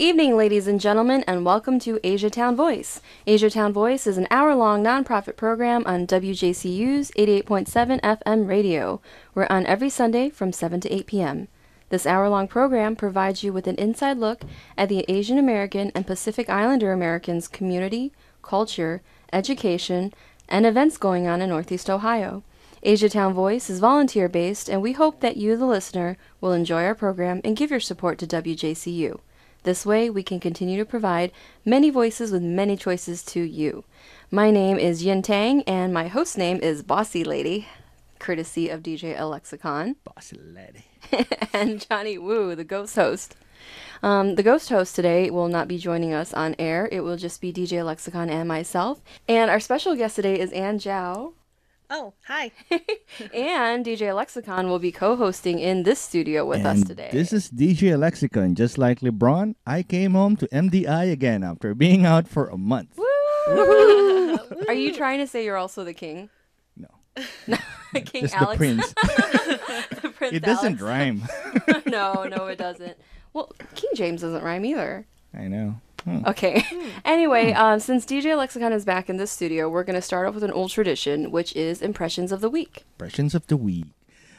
Evening, ladies and gentlemen, and welcome to Asiatown Voice. Asiatown Voice is an hour long nonprofit program on WJCU's 88.7 FM radio. We're on every Sunday from 7 to 8 p.m. This hour long program provides you with an inside look at the Asian American and Pacific Islander Americans' community, culture, education, and events going on in Northeast Ohio. Asiatown Voice is volunteer based, and we hope that you, the listener, will enjoy our program and give your support to WJCU. This way, we can continue to provide many voices with many choices to you. My name is Yin Tang, and my host name is Bossy Lady, courtesy of DJ Alexicon, Bossy lady. and Johnny Woo, the ghost host. Um, the ghost host today will not be joining us on air. It will just be DJ Lexicon and myself. And our special guest today is Anne Jiao. Oh, hi. and DJ Lexicon will be co-hosting in this studio with us today. This is DJ Lexicon. Just like LeBron, I came home to MDI again after being out for a month. Woo! Are you trying to say you're also the king? No, king just Alex. the prince. the Prince it doesn't Alex. rhyme. no, no, it doesn't. Well, King James doesn't rhyme either. I know. Hmm. Okay. anyway, um, since DJ Lexicon is back in the studio, we're going to start off with an old tradition, which is impressions of the week. Impressions of the week.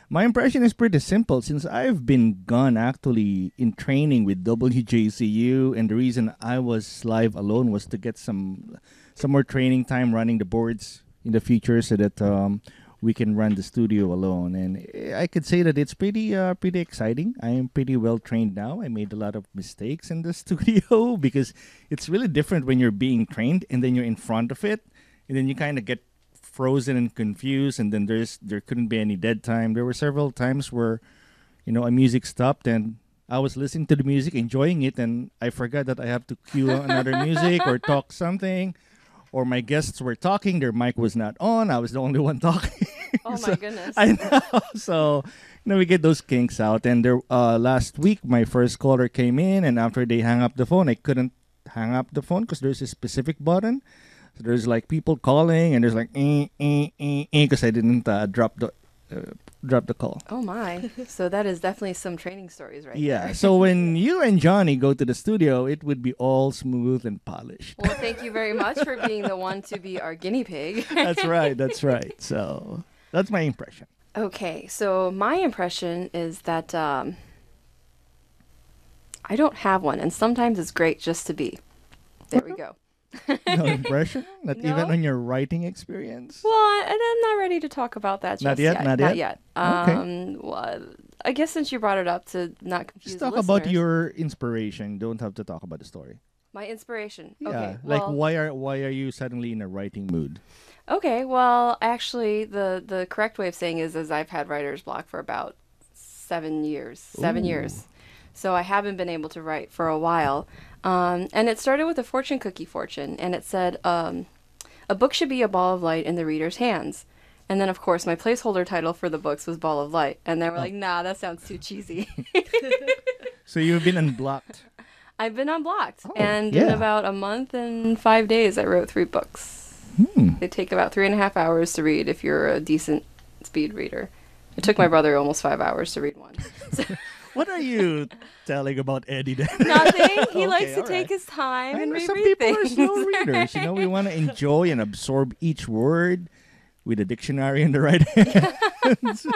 My impression is pretty simple since I've been gone actually in training with WJCU, and the reason I was live alone was to get some some more training time running the boards in the future, so that um, we can run the studio alone. And I could say that it's pretty uh, pretty exciting. I am pretty well trained now. I made a lot of mistakes in the studio because it's really different when you're being trained and then you're in front of it, and then you kind of get frozen and confused and then there's there couldn't be any dead time there were several times where you know a music stopped and i was listening to the music enjoying it and i forgot that i have to cue another music or talk something or my guests were talking their mic was not on i was the only one talking Oh my goodness. I know. So, you know, we get those kinks out. And there, uh, last week, my first caller came in, and after they hang up the phone, I couldn't hang up the phone because there's a specific button. So there's like people calling, and there's like eh eh eh because I didn't uh, drop the uh, drop the call. Oh my. So that is definitely some training stories right Yeah. there. So when you and Johnny go to the studio, it would be all smooth and polished. Well, thank you very much for being the one to be our guinea pig. that's right. That's right. So that's my impression. Okay, so my impression is that um, I don't have one, and sometimes it's great just to be. There we go. No impression? Not even on your writing experience? Well, I, and I'm not ready to talk about that just Not yet, not Not yet? yet. Okay. Um, well, I guess since you brought it up to not confuse Just talk about your inspiration. Don't have to talk about the story. my inspiration. Yeah, Okay, like well, why are why are you suddenly in a writing mood? Okay, well, actually, the the correct way of saying is is I've had writer's block for about seven years, seven Ooh. years. So I haven't been able to write for a while, um, and it started with a fortune cookie fortune, and it said um, a book should be a ball of light in the reader's hands. And then, of course, my placeholder title for the books was Ball of Light, and they were like, "Nah, that sounds too cheesy." So you've been unblocked. I've been unblocked, and in Oh, about a month and five days, I wrote three books. Hmm. They take about three and a half hours to read if you're a decent speed reader. It took my brother almost five hours to read one. So, What are you telling about Eddie then? nothing. He Okay, likes to all take his time I and reread some people are things. slow readers. You know, we want to enjoy and absorb each word with a dictionary in the right hand. so,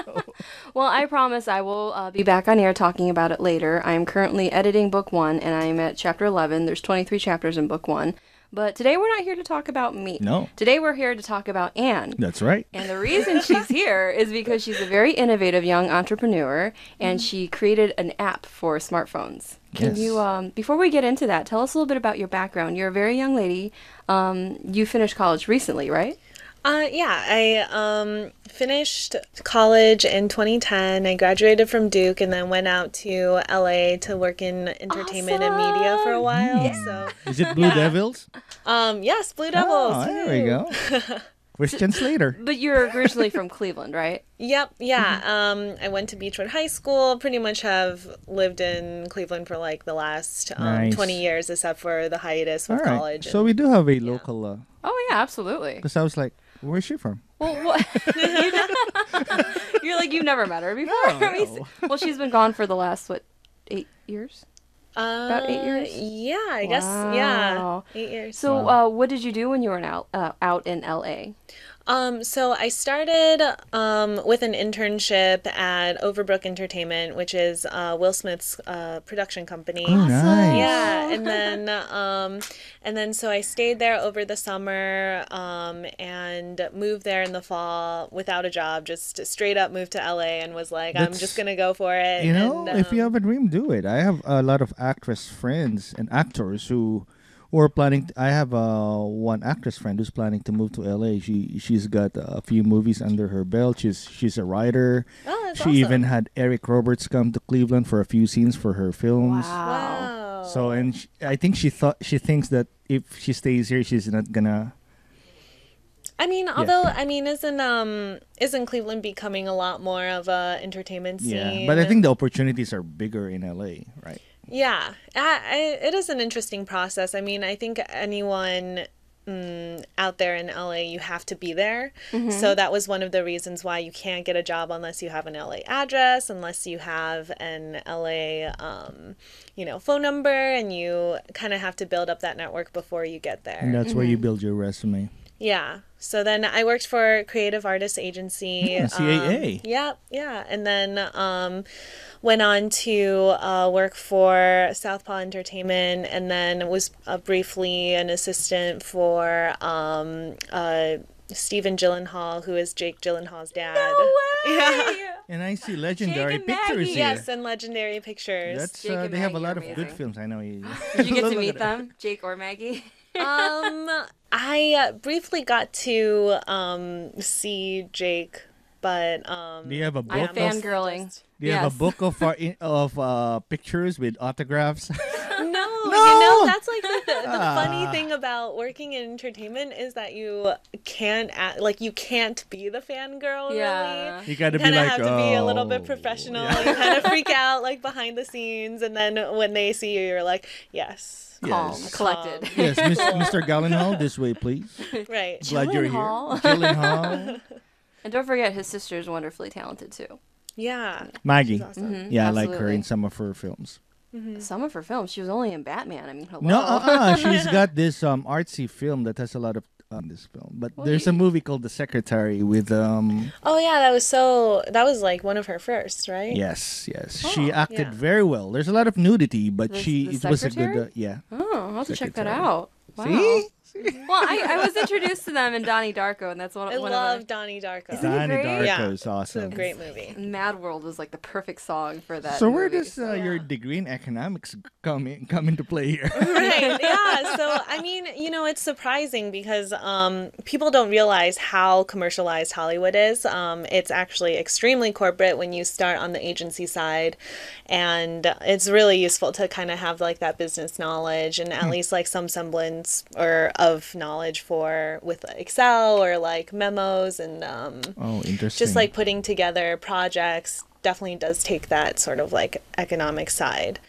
well, I promise I will uh, be back on air talking about it later. I am currently editing book one, and I am at chapter 11. There's 23 chapters in book one. But today we're not here to talk about me. No. Today we're here to talk about Anne. that's right. And the reason she's here is because she's a very innovative young entrepreneur and she created an app for smartphones. Can Yes. you, um, before we get into that, tell us a little bit about your background? You're a very young lady. Um, you finished college recently, right? Uh, yeah, I um, finished college in 2010. I graduated from Duke and then went out to LA to work in entertainment and media for a while. So, Is it Blue Devils? um, yes, Blue Devils. Oh, there we go. Christian Slater. But you're originally from Cleveland, right? Yep, yeah. Um, I went to Beachwood High School. Pretty much have lived in Cleveland for like the last um, Nice. 20 years, except for the hiatus All with right. college. So we do have a local. Uh, Oh, yeah, absolutely. Because I was like, where's she from? Well, what? you are like, you've never met her before. No, no. well, she's been gone for the last, what, eight years? About eight years? Yeah, I guess. Yeah, eight years. So, uh, what did you do when you were in out, uh, out in LA? Um, so I started um, with an internship at Overbrook Entertainment, which is uh, Will Smith's uh, production company. Oh, nice. Yeah, and then um, and then so I stayed there over the summer um, and moved there in the fall without a job, just straight up moved to LA and was like, I'm just gonna go for it. You know, and, if you um, have a dream, do it. I have a lot of actress friends and actors who who are planning. I have uh, one actress friend who's planning to move to LA. She she's got a few movies under her belt. She's she's a writer. Oh, that's she even had Eric Roberts come to Cleveland for a few scenes for her films. Wow. So and sh I think she thought she thinks that if she stays here, she's not gonna. I mean, although I mean, isn't um isn't Cleveland becoming a lot more of a entertainment scene? Yeah, but I think the opportunities are bigger in LA, right? Yeah, I, I, it is an interesting process. I mean, I think anyone mm, out there in LA, you have to be there. So that was one of the reasons why you can't get a job unless you have an LA address, unless you have an LA, um, you know, phone number, and you kind of have to build up that network before you get there. And that's where you build your resume. Yeah. So then I worked for Creative Artists Agency. Hmm, CAA. Um, yeah, yeah. And then um, went on to uh, work for Southpaw Entertainment and then was uh, briefly an assistant for um, uh, Stephen Gyllenhaal, who is Jake Gyllenhaal's dad. No way! Yeah. And I see legendary pictures here. Yes, and Legendary Pictures. That's Jake uh, and they have a lot are of good films. I know you. Did you get to meet them, Jake or Maggie? um, I uh, briefly got to um, see Jake, but um, Do you have a I'm book? of, fangirling. Do you have a book of uh, in, of uh, pictures with autographs? No, No! you know that's like the, the, the Ah. funny thing about working in entertainment is that you can't act, like you can't be the fangirl. Yeah. really. you got to You be kind of like, have to be a little bit "Oh." professional. Yeah. You kind of freak out like behind the scenes, and then when they see you, you're like, yes, Calm, Yes. collected. yes, Miss, Mr. Gallenhall, this way, please. right. Glad you're here. Gyllenhaal. Gyllenhaal. And don't forget, his sister is wonderfully talented too. Yeah. Maggie. Awesome. Mhm, Yeah, I like her in some of her films. Some of her films, she was only in Batman. I mean, hello. No, uh-uh, she's got this um artsy film that has a lot of um, this film. But Well, there's a movie called The Secretary with um Oh yeah, that was so. That was like one of her first, right? yes, yes. she Oh, acted yeah. very well. There's a lot of nudity, but The- she the it was a good uh, yeah. Oh, I'll have to check that out. Wow. See? Well, I, I was introduced to them in Donnie Darko, and that's one, I one love of Donnie Darko. Isn't Donnie? Darko Yeah. is It's a great movie. Mad World was like the perfect song for that. So where does uh, your degree in economics come in come into play here? right yeah so i mean you know it's surprising because um, people don't realize how commercialized hollywood is um, it's actually extremely corporate when you start on the agency side and it's really useful to kind of have like that business knowledge and at least like some semblance or of knowledge for with excel or like memos and um, oh, interesting. just like putting together projects definitely does take that sort of like economic side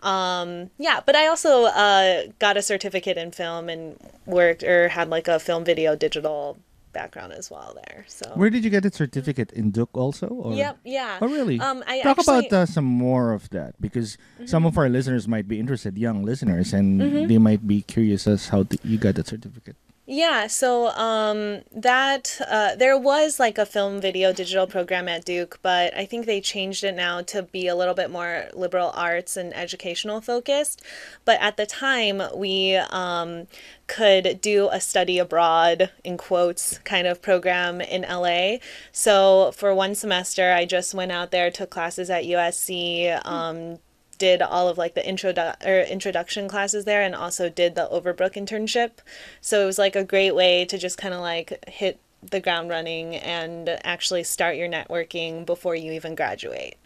um yeah but i also uh got a certificate in film and worked or had like a film video digital background as well there so Where did you get the certificate in Duke also? Or? yep yeah Oh, really? um i Talk actually about uh, some more of that because some of our listeners might be interested, young listeners, and Mm-hmm. they might be curious as how to, you got the certificate. Yeah, so um, that uh, there was like a film video digital program at Duke, but I think they changed it now to be a little bit more liberal arts and educational focused. But at the time, we um, could do a study abroad in quotes kind of program in LA. So for one semester, I just went out there, took classes at USC. Um, did all of like the intro or introduction classes there and also did the Overbrook internship. So it was like a great way to just kind of like hit the ground running and actually start your networking before you even graduate.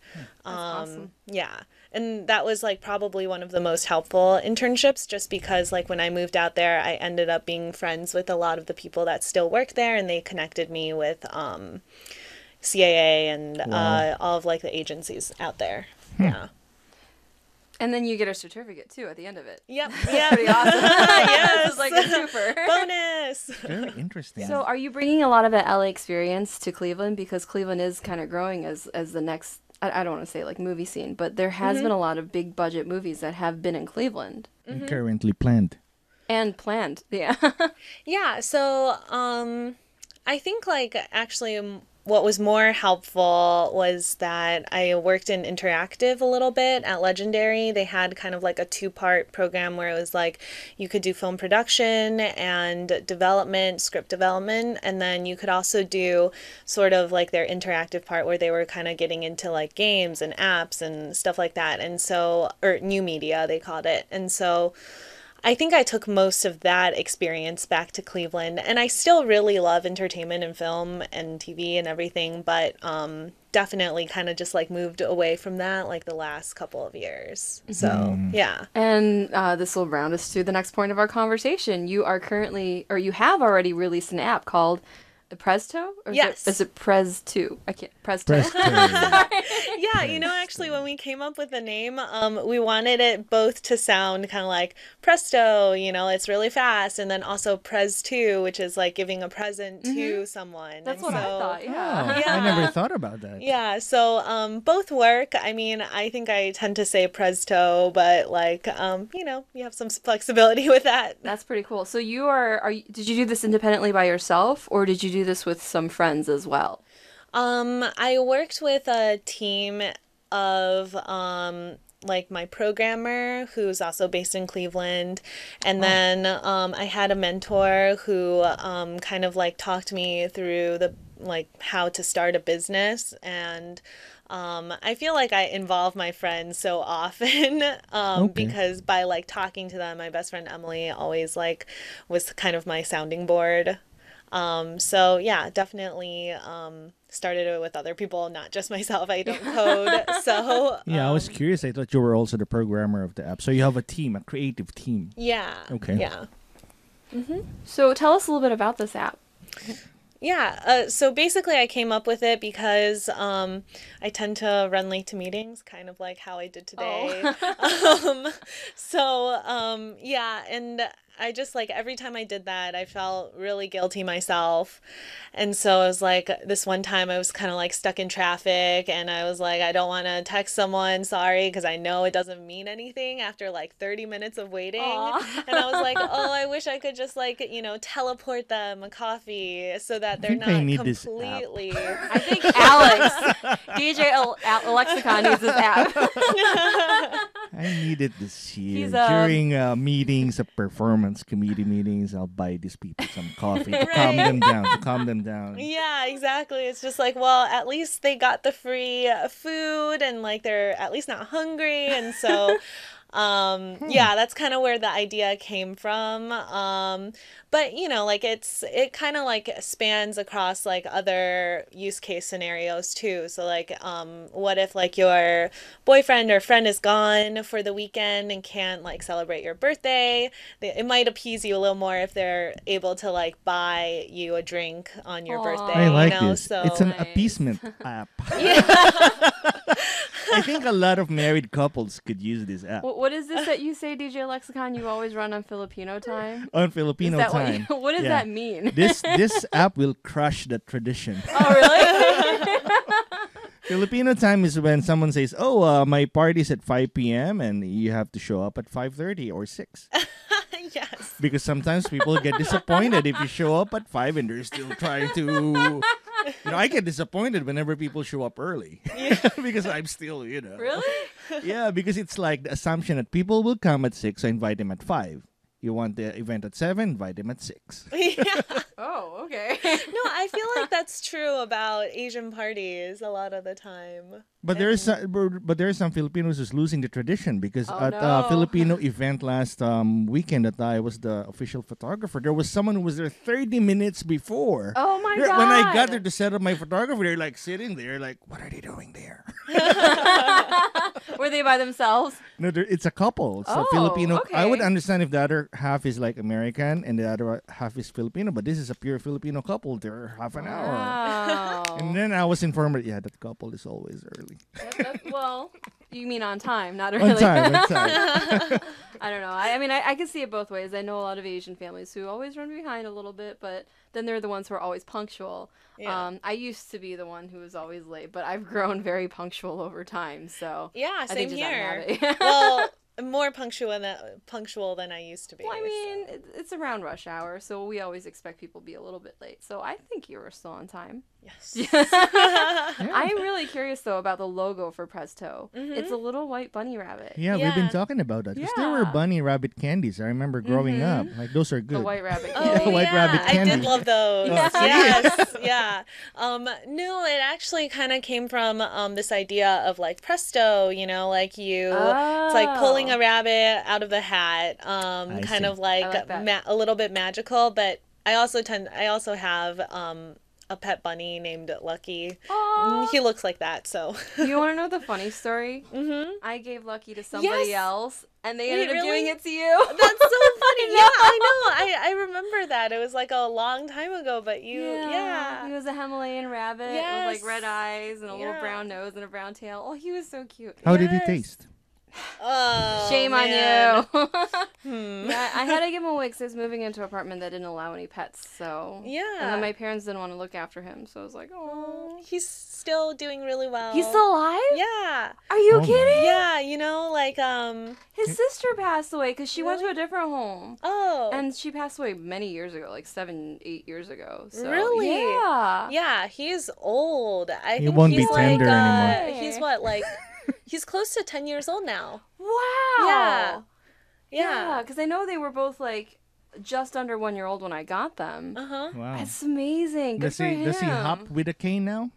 Um, awesome. Yeah. And that was like probably one of the most helpful internships just because like when I moved out there, I ended up being friends with a lot of the people that still work there and they connected me with um, CAA and uh, all of like the agencies out there. Yeah. And then you get a certificate too at the end of it. Yep. Yeah. Pretty awesome. yes. It's like a super. Bonus. Very interesting. So, are you bringing a lot of that LA experience to Cleveland because Cleveland is kind of growing as as the next I, I don't want to say like movie scene, but there has been a lot of big budget movies that have been in Cleveland And currently planned. and planned. Yeah. Yeah, so um I think like actually um, what was more helpful was that I worked in interactive a little bit at Legendary. They had kind of like a two-part program where it was like you could do film production and development, script development, and then you could also do sort of like their interactive part where they were kind of getting into like games and apps and stuff like that. And so or new media they called it. And so I think I took most of that experience back to Cleveland, and I still really love entertainment and film and TV and everything, but um, definitely kind of just like moved away from that like the last couple of years. So, yeah. And uh, this will round us to the next point of our conversation. You are currently, or you have already released an app called Presto? Or is Yes. It, is it Prez 2? I can't. Presto. Presto. Yeah, you know, actually, when we came up with the name, um, we wanted it both to sound kind of like presto, you know, it's really fast, and then also pres two, which is like giving a present to someone. That's And what I so- thought, Oh, yeah. I never thought about that. Yeah, so um, both work. I mean, I think I tend to say presto, but like, um, you know, you have some flexibility with that. That's pretty cool. So you are, are you, did you do this independently by yourself or did you do this with some friends as well? Um, I worked with a team of um like my programmer who's also based in Cleveland and then um I had a mentor who um kind of like talked me through the like how to start a business and um, I feel like I involve my friends so often um, Okay. because by like talking to them, my best friend Emily always like was kind of my sounding board. Um, so yeah, definitely um, started it with other people, not just myself. I don't code, so Yeah, I was um, curious. I thought you were also the programmer of the app. So you have a team, a creative team. yeah. Okay. Yeah. So tell us a little bit about this app. Yeah, uh, so basically, I came up with it because um, I tend to run late to meetings, kind of like how I did today. um, so, um, yeah, and I just like every time I did that, I felt really guilty myself. And so I was like, this one time I was kind of like stuck in traffic, and I was like, I don't want to text someone, sorry, because I know it doesn't mean anything after like 30 minutes of waiting. Aw. And I was like, oh, I wish I could just like, you know, teleport them a coffee so that they're not need this app. completely. I think Alex, DJ Al- Al- Lexicon needs this app. I needed this year. He's, um, During uh, meetings, uh, performance committee meetings, I'll buy these people some coffee to calm them down. To calm them down. Yeah, exactly. It's just like, well, at least they got the free food and like they're at least not hungry. And so, um, yeah, that's kind of where the idea came from. Um, but you know, like it's, it kind of like spans across like other use case scenarios too. So, like, um, what if like your boyfriend or friend is gone for the weekend and can't like celebrate your birthday? It might appease you a little more if they're able to like buy you a drink on your Aw. birthday. I like you know? this. So it's an Nice. appeasement app. I think a lot of married couples could use this app What, what is this that you say, DJ Lexicon? You always run on Filipino time? on Is Filipino that time. What, you, what does Yeah. that mean? this this app will crush the tradition. oh, really? Filipino time is when someone says, "Oh, uh, my party's at 5 p.m." and you have to show up at 5:30 or 6. yes. Because sometimes people get disappointed if you show up at 5 and they're still trying to You know, I get disappointed whenever people show up early. yeah. because I'm still, you know. really? Yeah, because it's like the assumption that people will come at 6, so invite them at 5. You want the event at 7, invite them at 6. yeah. Oh, okay. No, I feel like that's true about Asian parties a lot of the time. But there's some, but there are some Filipinos who's losing the tradition because Oh, at a. Filipino event last um, weekend that I was the official photographer, there was someone who was there 30 minutes before. Oh my They're- god. When I got there to set up my photography, they're like sitting there, like, what are they doing there? Were they by themselves? no, it's a couple. It's a Oh, Filipino. I would understand if the other half is like American and the other half is Filipino, but this is a pure Filipino couple. They're half an hour. Wow. And then I was informed that yeah, that couple is always early. well, you mean on time, not early. On time, on time. I don't know. I, I mean, I, I can see it both ways. I know a lot of Asian families who always run behind a little bit, but then they're the ones who are always punctual. Yeah. Um, I used to be the one who was always late, but I've grown very punctual over time. So Yeah, I same think just out here. of more punctual than punctual than I used to be. Well, I mean, it, it's around rush hour, so we always expect people to be a little bit late. So I think you were still on time. Yes. I'm really curious though about the logo for Presto. It's a little white bunny rabbit. Yeah, we've been talking about that. 'cause there were bunny rabbit candies. I remember growing up. Like those are good. The white rabbit. Oh, candy. White yeah, rabbit I did love those. Oh, yes, yeah. Um, no, it actually kind of came from um, this idea of like presto, you know, like you, oh. it's like pulling Oh. a rabbit out of the hat, um, I kind see. of like, like ma- a little bit magical. But I also tend, I also have um, a pet bunny named Lucky. Aw. Mm, He looks like that, so. You want to know the funny story? Mm-hmm. I gave Lucky to somebody Yes. else, and they Wait, ended up giving it to you. That's so funny. yeah, I know. I, I remember that. It was like a long time ago, but you, yeah. He was a Himalayan rabbit with like red eyes and a little brown nose and a brown tail. Oh, he was so cute. How did he taste? Oh, Shame man. on you. Hmm. yeah, I had to give him away because I was moving into an apartment that didn't allow any pets. So Yeah. and then my parents didn't want to look after him, so I was like, oh, He's still doing really well. he's still alive? Yeah. Are you Oh my. kidding? Yeah, you know, like um His sister passed away because she went to a different home. oh. And she passed away many years ago, like seven, eight years ago. So, Really? Yeah. yeah, he's old. I He think won't be he's like tender uh, anymore. he's what like he's close to 10 years old now. Wow. Yeah. Yeah, Yeah. because I know they were both like just under one year old when I got them. Uh-huh. Wow. That's amazing. Good Does for he him. does he hop with a cane now?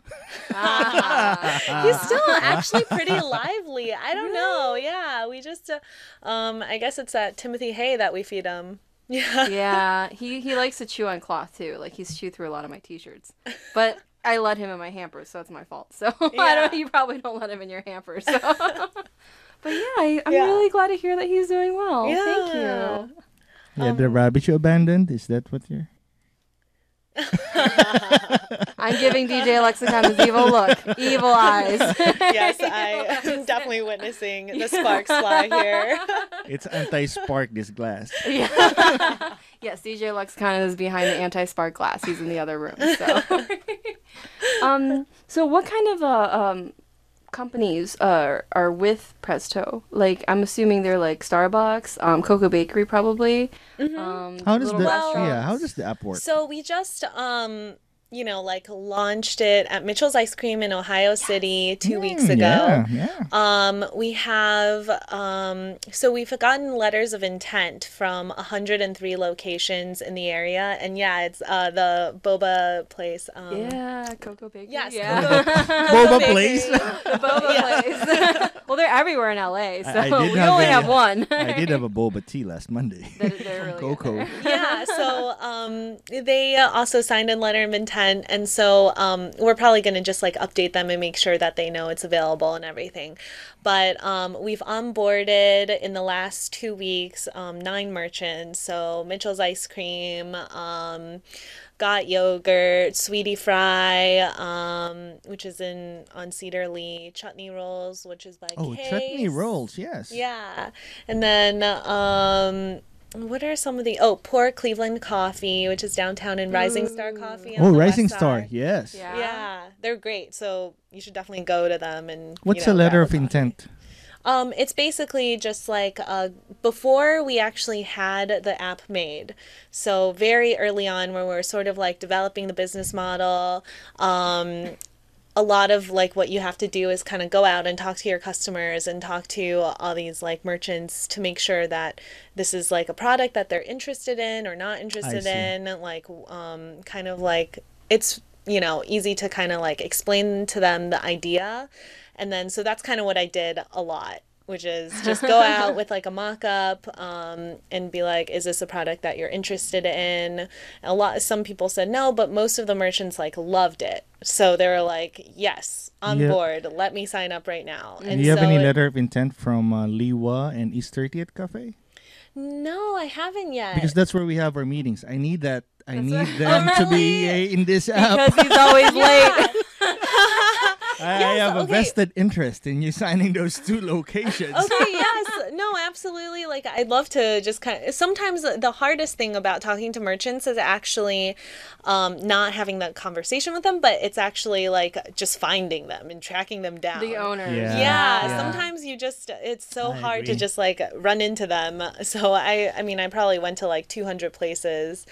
Ah. He's still actually pretty lively. I don't know. Yeah, we just uh, um I guess it's that Timothy Hay that we feed him. Yeah. yeah, he he likes to chew on cloth too. Like he's chewed through a lot of my t-shirts. But I let him in my hamper, so it's my fault. So I Yeah. don't. You probably don't let him in your hamper. So. but yeah, I, I'm Yeah. really glad to hear that he's doing well. Thank you. Yeah, the um, rabbit you abandoned. Is that what you're? I'm giving DJ Lexicon his evil look, evil eyes. yes, I am definitely witnessing the sparks fly here. It's anti-spark this glass. Yeah. yes, DJ Lexicon is behind the anti-spark glass. He's in the other room. So, um, so what kind of uh, um, companies are are with Presto? Like, I'm assuming they're like Starbucks, um, Koko Bakery, probably. Um, How does the little yeah? How does the app work? So we just um you know like launched it at Mitchell's Ice Cream in Ohio City 2 weeks Mm, ago. Yeah, yeah. Um, we have um, so we've gotten letters of intent from 103 locations in the area, and yeah, it's uh, the boba place. Um, Yeah, Koko Bakery. Yes, yeah. Boba Bakery. place. the boba place. well, they're everywhere in LA, so I did we have only a- have one. I did have a boba tea last Monday. They're- they're really good Koko. yeah so um they also signed a letter of intent and so um we're probably going to just like update them and make sure that they know it's available and everything but um we've onboarded in the last two weeks um nine merchants so mitchell's ice cream um got yogurt sweetie fry um which is in on cedar lee chutney rolls which is by Oh, Case. chutney rolls. Yes. Yeah. And then um what are some of the oh, Pour Cleveland Coffee, which is downtown in Rising Star Coffee. on Oh, Rising Star. side. Yes. Yeah. Yeah, they're great. So you should definitely go to them and. you What's know, a letter of coffee. intent? Um, it's basically just like uh, before we actually had the app made. So very early on, when we were sort of like developing the business model, um, a lot of like what you have to do is kind of go out and talk to your customers and talk to all these like merchants to make sure that this is like a product that they're interested in or not interested in. Like, um, kind of like it's you know easy to kind of like explain to them the idea and then so that's kind of what i did a lot which is just go out with like a mock-up um, and be like is this a product that you're interested in a lot some people said no but most of the merchants like loved it so they were like yes on Yeah. board let me sign up right now Do you have any it- letter of intent from uh, Li Wah and East 30th Cafe? no i haven't yet Because that's where we have our meetings. I need that. I That's need right. them Oh, to be uh, in this app. Because he's always late. Have a vested interest in you signing those two locations. okay yes no absolutely like i'd love to just kind of sometimes the hardest thing about talking to merchants is actually um, not having that conversation with them but it's actually like just finding them and tracking them down The owners. Yeah. yeah, Yeah. sometimes you just it's so I hard to agree. just like run into them so i i mean i probably went to like 200 places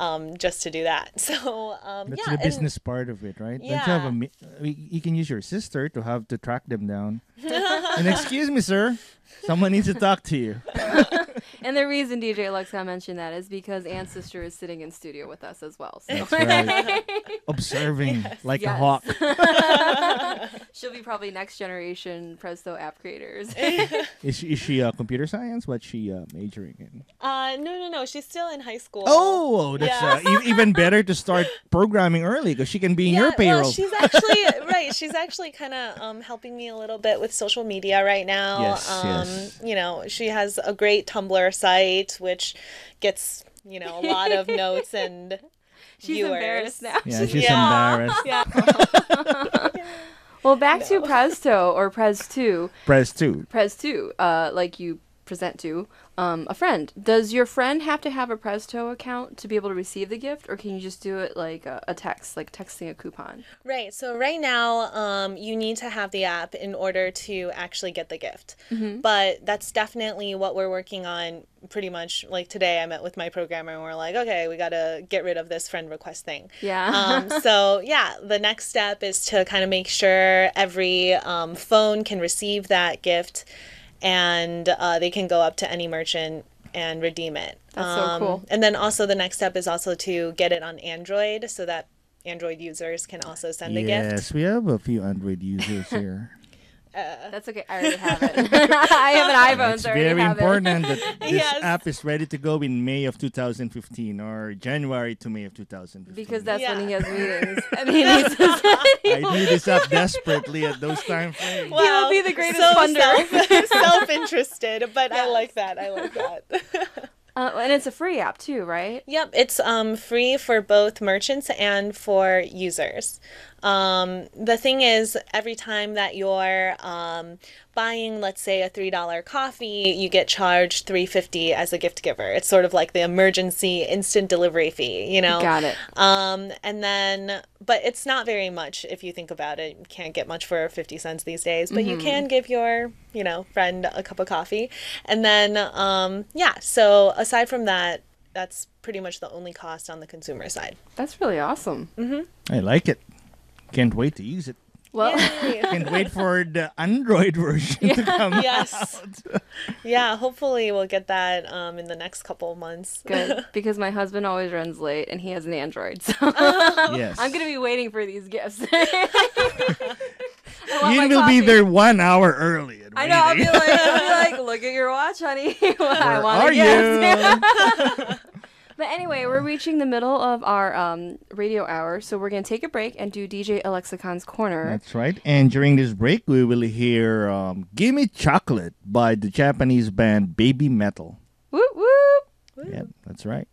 um, just to do that so um, That's yeah the and- business part of it, right? Don't you have a Yeah. uh, you can use your sister to have to track them down. and excuse me, sir, someone needs to talk to you. And the reason DJ Alexa mentioned that is because Anne's sister is sitting in studio with us as well. So That's right. Observing like a hawk. she'll be probably next generation Presto app creators. Is she, is she uh, computer science? What's she uh, majoring in? uh no no no she's still in high school Oh, that's uh, e- even better to start programming early because she can be in your payroll. Well, she's actually right. She's actually kind of um, helping me a little bit with social media right now. Yes, um, yes. You know, she has a great Tumblr site which gets you know a lot of notes and She's viewers. embarrassed now. yeah, she's Yeah. embarrassed. Yeah. Well, back to Presto or Pres 2. Press two. Pres 2, uh, like you present to um, a friend. Does your friend have to have a Presto account to be able to receive the gift, or can you just do it like a, a text, like texting a coupon? Right. So right now, um, you need to have the app in order to actually get the gift. But that's definitely what we're working on. Pretty much like today, I met with my programmer and we're like, okay, we got to get rid of this friend request thing. Yeah. um, so yeah, the next step is to kind of make sure every um, phone can receive that gift, and uh, they can go up to any merchant and redeem it. That's so Um, cool. And then also the next step is also to get it on Android so that Android users can also send a gift. Yes, we have a few Android users here. That's okay. I already have it. I have an iPhone, it's so very have important that this Yes. app is ready to go in May of 2015 or January to May of 2015. Because that's when he has meetings. I mean, he's I need this app desperately at those time frames. Wow, be the greatest so funder. Self, self-interested, but I like that. I like that. uh, and it's a free app too, right? Yep, it's um, free for both merchants and for users. Um, the thing is, every time that you're um, buying, let's say, a three dollar coffee, you get charged three fifty as a gift giver. It's sort of like the emergency instant delivery fee, you know. Got it. Um, and then, but it's not very much if you think about it. You can't get much for 50 cents these days, but you can give your, you know, friend a cup of coffee. And then, um, yeah, so aside from that, that's pretty much the only cost on the consumer side. That's really awesome. I like it. Can't wait to use it. Well, Yay. Can't wait for the Android version to come yes. Yeah, hopefully we'll get that um, in the next couple of months. good because my husband always runs late and he has an Android, so Yes. I'm gonna be waiting for these gifts. I You will be there one hour early. and I know. I'll be like, I'll be like, look at your watch, honey. I want are you? But anyway, we're reaching the middle of our um, radio hour, so we're gonna take a break and do DJ Alexicon's corner. That's right. And during this break, we will hear um, "Gimme Chocolate" by the Japanese band Baby Metal. Whoop whoop. Yep, that's right.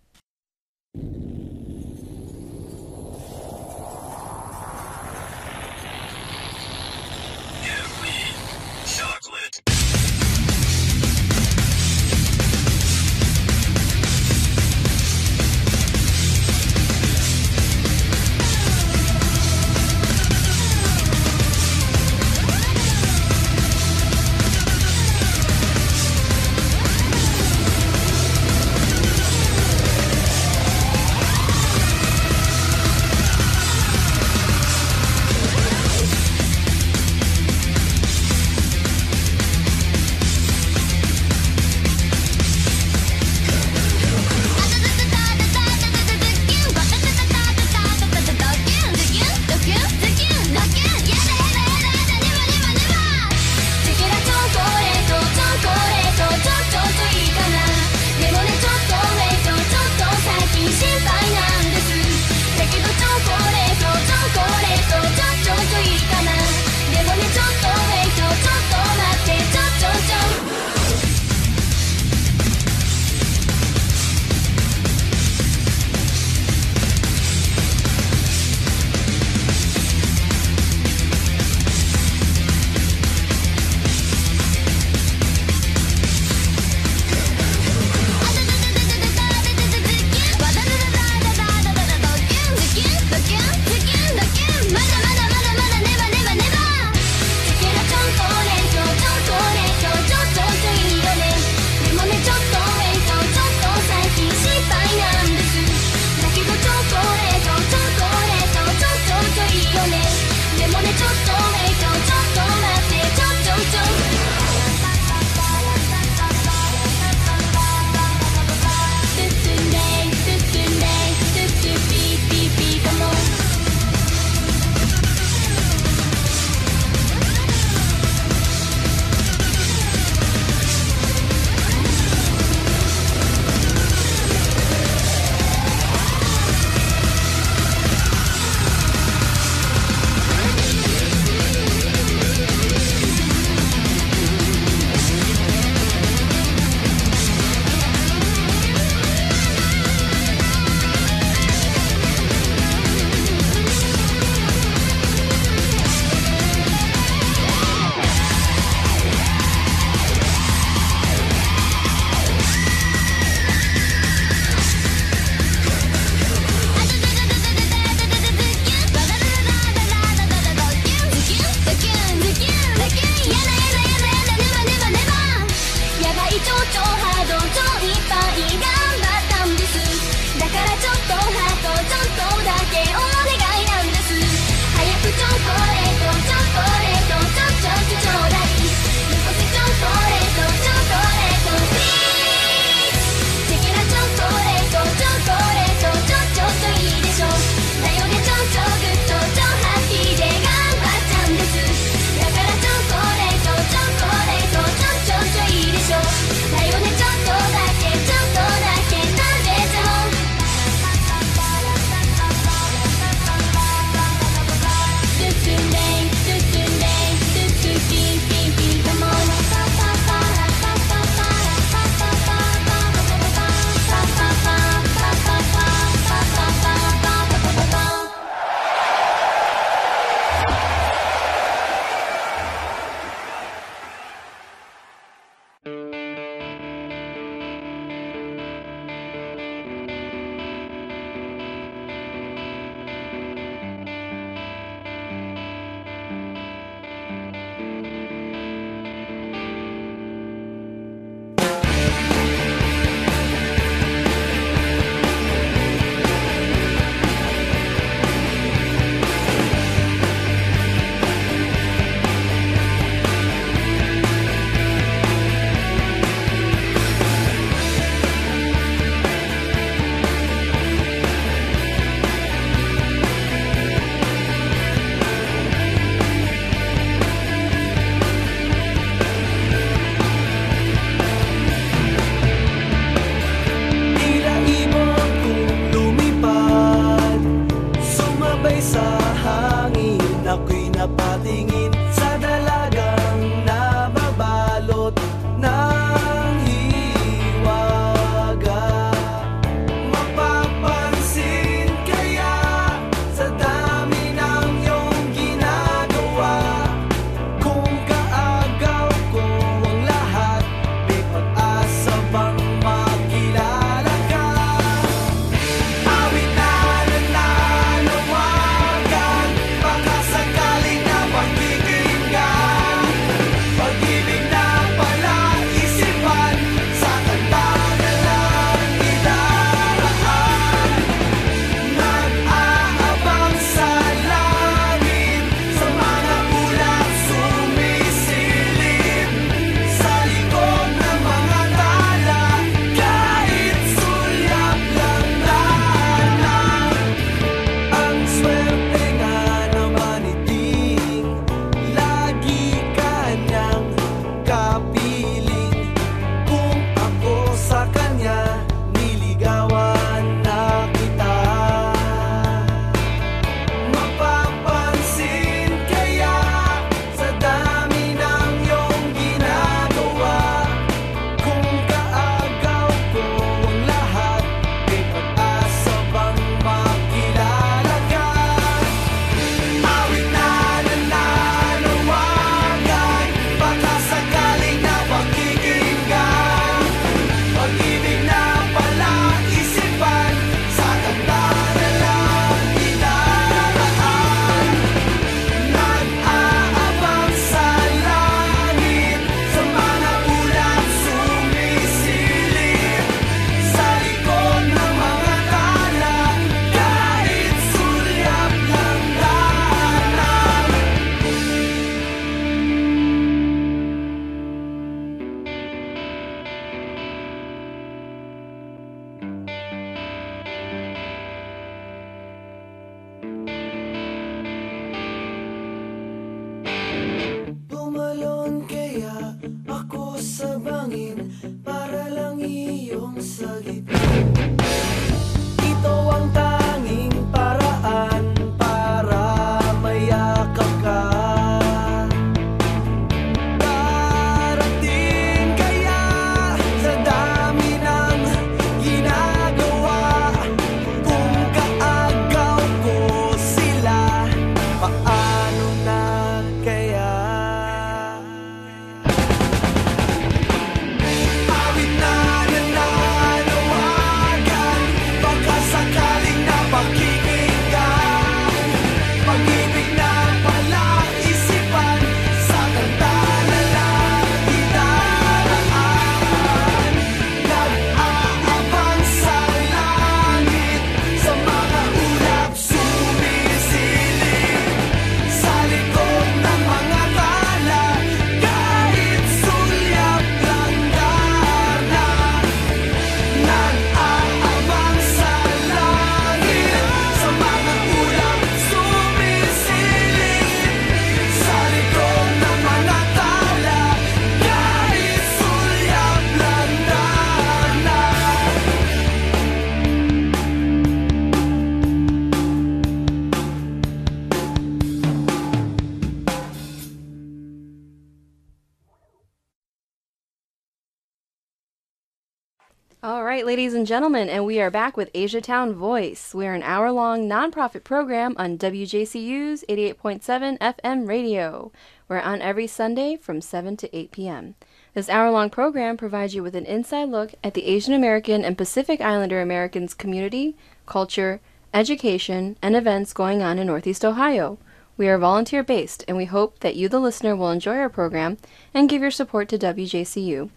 Ladies and gentlemen, and we are back with Asia Town Voice. We're an hour long nonprofit program on WJCU's 88.7 FM radio. We're on every Sunday from 7 to 8 p.m. This hour long program provides you with an inside look at the Asian American and Pacific Islander Americans community, culture, education, and events going on in Northeast Ohio. We are volunteer based, and we hope that you, the listener, will enjoy our program and give your support to WJCU.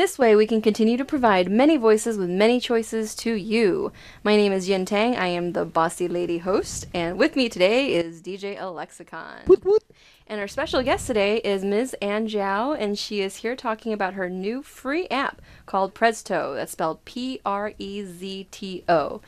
This way, we can continue to provide many voices with many choices to you. My name is Yin Tang. I am the bossy lady host, and with me today is DJ Alexicon. Woot woot. And our special guest today is Ms. Anne Jiao, and she is here talking about her new free app called Prezto. That's spelled P R E Z T O.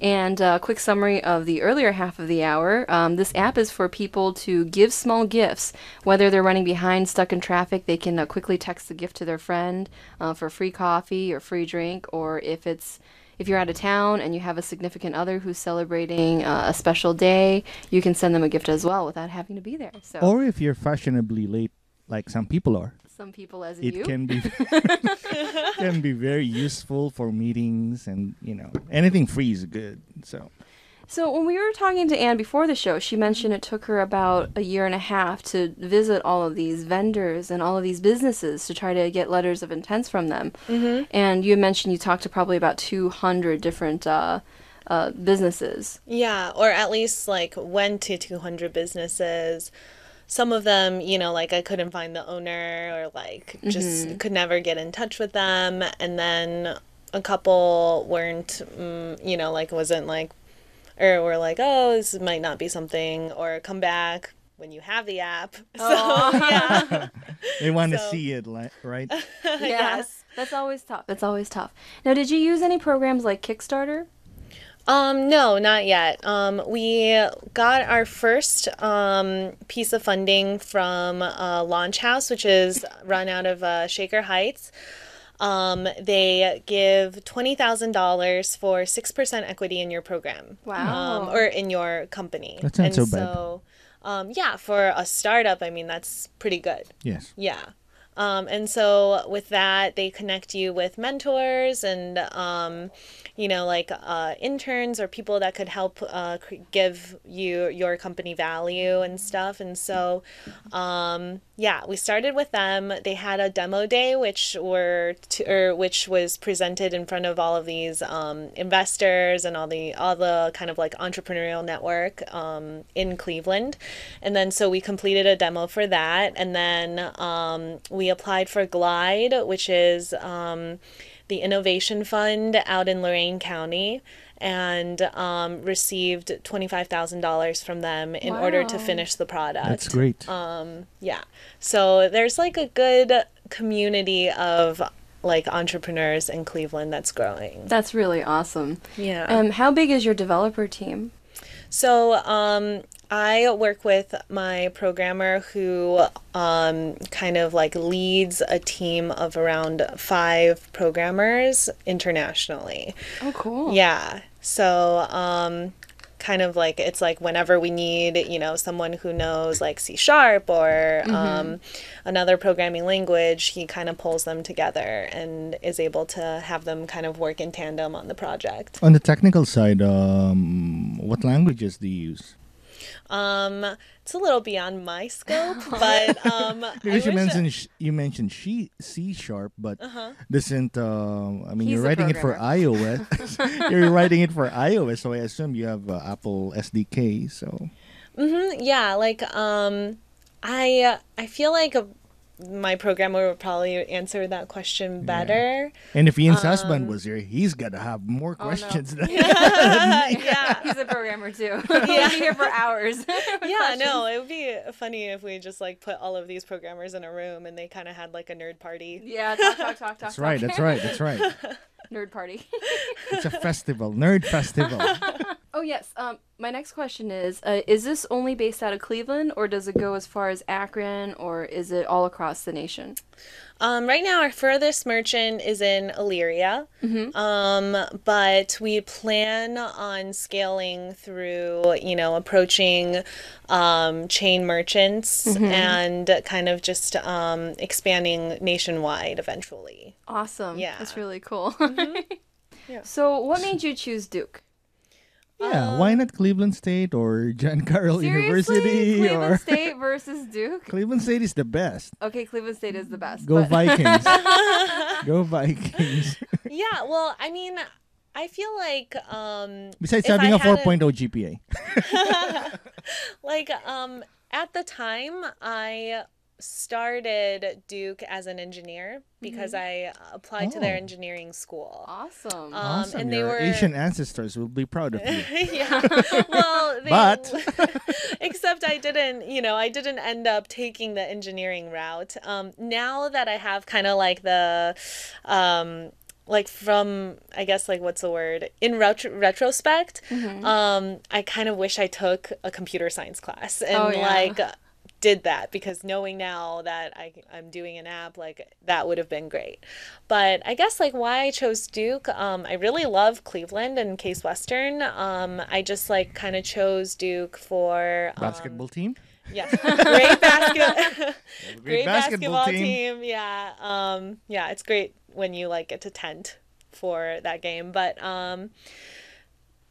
And a quick summary of the earlier half of the hour um, this app is for people to give small gifts. Whether they're running behind, stuck in traffic, they can uh, quickly text the gift to their friend uh, for free coffee or free drink, or if it's if you're out of town and you have a significant other who's celebrating uh, a special day, you can send them a gift as well without having to be there. So Or if you're fashionably late, like some people are, some people, as it you, can be can be very useful for meetings and you know anything free is good. So So when we were talking to Anne before the show, she mentioned it took her about a year and a half to visit all of these vendors and all of these businesses to try to get letters of intents from them. Mm-hmm. And you mentioned you talked to probably about 200 different uh, uh, businesses. Yeah, or at least like went to 200 businesses. Some of them, you know, like I couldn't find the owner or like just could never get in touch with them. And then a couple weren't, mm, you know, like wasn't like, or were like, oh, this might not be something, or come back when you have the app. So, yeah. they want to see it, li- right? yes. That's always tough. That's always tough. Now, did you use any programs like Kickstarter? Um, no, not yet. Um, we got our first um, piece of funding from uh, Launch House, which is run out of uh, Shaker Heights. Um, they give twenty thousand dollars for six percent equity in your program, Wow. um, or in your company. That's not and so bad. So, um, yeah, for a startup, I mean that's pretty good. Yes. Yeah. Um, and so with that, they connect you with mentors and, um, you know, like uh, interns or people that could help uh, give you your company value and stuff. And so, um, yeah, we started with them. They had a demo day, which were to, or which was presented in front of all of these um, investors and all the all the kind of like entrepreneurial network um, in Cleveland. And then so we completed a demo for that, and then um, we applied for Glide, which is um, the innovation fund out in Lorain County. And um, received twenty five thousand dollars from them in order to finish the product. That's great. Um, yeah. So there's like a good community of like entrepreneurs in Cleveland that's growing. That's really awesome. Yeah. Um, how big is your developer team? So um, I work with my programmer who um, kind of like leads a team of around five programmers internationally. Oh, cool. Yeah. So, um, kind of like it's like whenever we need, you know, someone who knows like C sharp or um, another programming language, he kind of pulls them together and is able to have them kind of work in tandem on the project. On the technical side, um, what languages do you use? Um, it's a little beyond my scope, but um, I Because you mentioned sh- you mentioned she C sharp, but Uh-huh. doesn't. Uh, I mean, He's you're a writing it for iOS. you're writing it for iOS, so I assume you have uh, Apple SDK. So Mm-hmm, yeah, like um, I uh, I feel like my programmer would probably answer that question better. And if Ian's Um, husband was here, he's gonna have more no. questions. than yeah. He's a programmer too. He'll be here for hours. Yeah, no, it would be funny if we just like put all of these programmers in a room and they kind of had like a nerd party. Yeah, talk, talk, talk, talk. That's right. That's right. That's right. Nerd party. It's a festival, nerd festival. Oh yes. Um, my next question is: uh, Is this only based out of Cleveland, or does it go as far as Akron, or is it all across the nation? Um, right now, our furthest merchant is in Elyria, um, but we plan on scaling through, you know, approaching um, chain merchants and kind of just um, expanding nationwide eventually. Awesome. Yeah. that's really cool. Yeah. So, what made you choose Duke? Yeah, why not Cleveland State or John Carroll Seriously, University Cleveland or State versus Duke. Cleveland State is the best. Okay, Cleveland State is the best. Go but- Vikings. Go Vikings. Yeah, well, I mean, I feel like um, Besides if having I a had 4.0 GPA. like um at the time i started duke as an engineer because i applied to their Oh. engineering school Awesome. Um, awesome. and they Your were Asian ancestors will be proud of you. yeah well they, But- except i didn't you know i didn't end up taking the engineering route um now that i have kind of like the um like from i guess like what's the word in retro- retrospect Mm-hmm. um i kind of wish i took a computer science class and Oh, yeah. like did that because knowing now that I, I'm doing an app, like that would have been great. But I guess like why I chose Duke, um, I really love Cleveland and Case Western. Um, I just like kind of chose Duke for um, Basketball team. yeah, great basket, Great, great basketball, basketball team. team. Yeah, um, yeah, it's great when you like get to tent for that game. But um,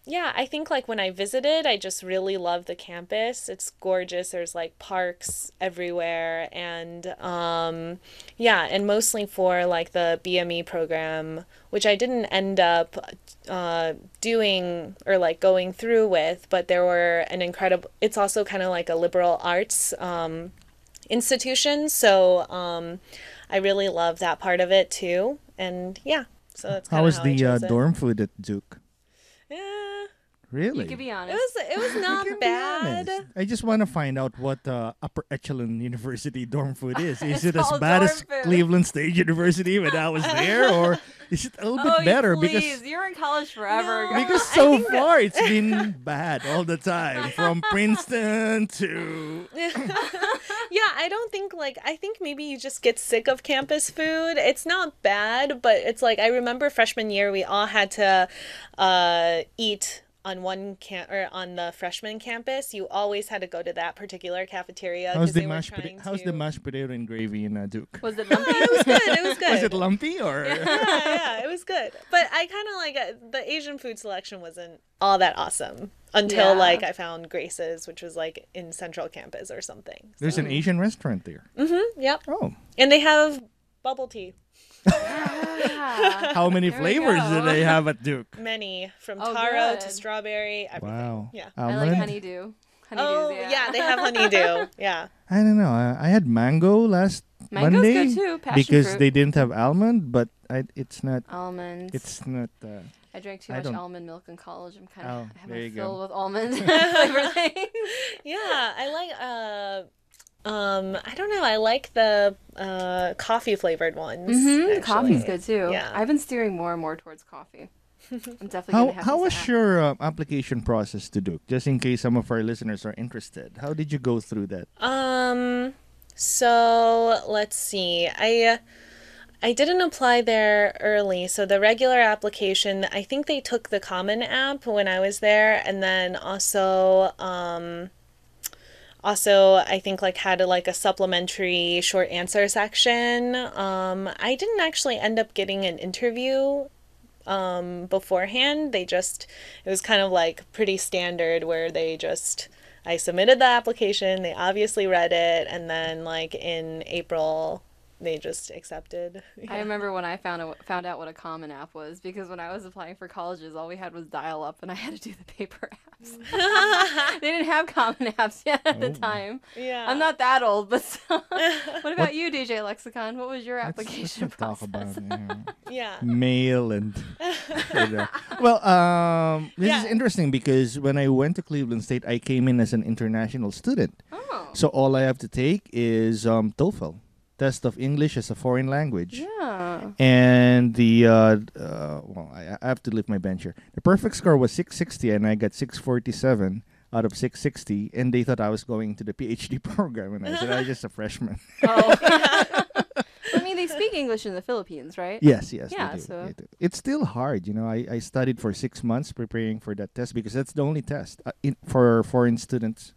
yeah, I think like when I visited, I just really love the campus. It's gorgeous. There's like parks everywhere, and um, yeah, and mostly for like the BME program, which I didn't end up uh, doing or like going through with, but there were an incredible. It's also kind of like a liberal arts um, institution, so um, I really love that part of it too. And yeah, so that's How was I the uh, dorm food at Duke? Eh, Really? You could be it honest. was it was not bad. I just want to find out what uh, upper echelon university dorm food is. Is it as called bad dorm as food. Cleveland State University when I was there, or is it a little bit oh, better? please. Because You're in college forever. No. because so far it's been bad all the time, from Princeton to Yeah, I don't think like I think maybe you just get sick of campus food. It's not bad, but it's like I remember freshman year we all had to uh, eat on one camp or on the freshman campus. You always had to go to that particular cafeteria how's the they mashed trying potato? How's to. the mashed potato and gravy in uh, Duke? Was it lumpy? it was good. It was good. Was it lumpy or? yeah, yeah, it was good. But I kind of like uh, the Asian food selection wasn't all that awesome until Yeah. like I found Grace's, which was like in Central Campus or something. There's an Asian restaurant there. Mm-hmm. Yep, Oh, and they have bubble tea. Yeah. how many There we flavors do go. they have at Duke? Many from Oh, taro good. to strawberry. Everything. Wow. Yeah. I like Almond? honeydew. Honeydews, Oh yeah. yeah. they have honeydew. Yeah. I don't know. I, I had mango last Mango's Monday good too. Passion because fruit. they didn't have almond, but I, it's not. almonds. It's not. Uh, I drank too I much don't- almond milk in college. I'm kind Oh, of I have there a you fill go. with almond flavor things. Yeah. I like. Uh, um, I don't know. I like the uh, coffee flavored ones. hmm actually. Coffee's good too. Yeah. I've been steering more and more towards coffee. I'm definitely how have how was app. your uh, application process to Duke? Just in case some of our listeners are interested, how did you go through that? Um, so let's see. I I didn't apply there early. So the regular application, I think they took the common app when I was there and then also um also I think like had a, like a supplementary short answer section. Um I didn't actually end up getting an interview um beforehand. They just it was kind of like pretty standard where they just I submitted the application, they obviously read it, and then like in April they just accepted. I remember when I found out, found out what a common app was because when I was applying for colleges, all we had was dial up, and I had to do the paper apps. they didn't have common apps yet at the time. Yeah. I'm not that old, but still. what about you, DJ Lexicon? What was your Let's- let's application not talk process? about it, yeah. Yeah. mail and well um this is interesting because when i went to cleveland state i came in as an international student Oh, so all i have to take is um toefl test of english as a foreign language yeah. and the uh, uh well I, I have to lift my bench here the perfect score was 660 and i got 647 out of 660 and they thought i was going to the phd program and i said i was just a freshman Oh. I mean, they speak English in the Philippines, right? Yes, yes. they Yeah, do, so- they do. It's still hard. You know, I, I studied for six months preparing for that test because that's the only test uh, in, for foreign students.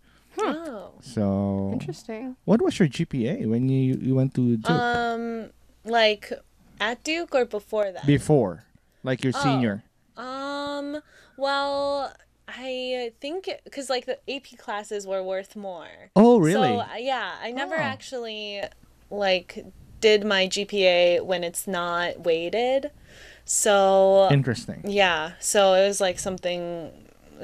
Oh. So, Interesting. what was your GPA when you, you went to Duke? Um like at Duke or before that? Before, like your Oh. senior. Um, well, I think because like the AP classes were worth more. Oh, really? So uh, yeah, I never Oh. actually like did my GPA when it's not weighted. So Interesting. yeah, so it was like something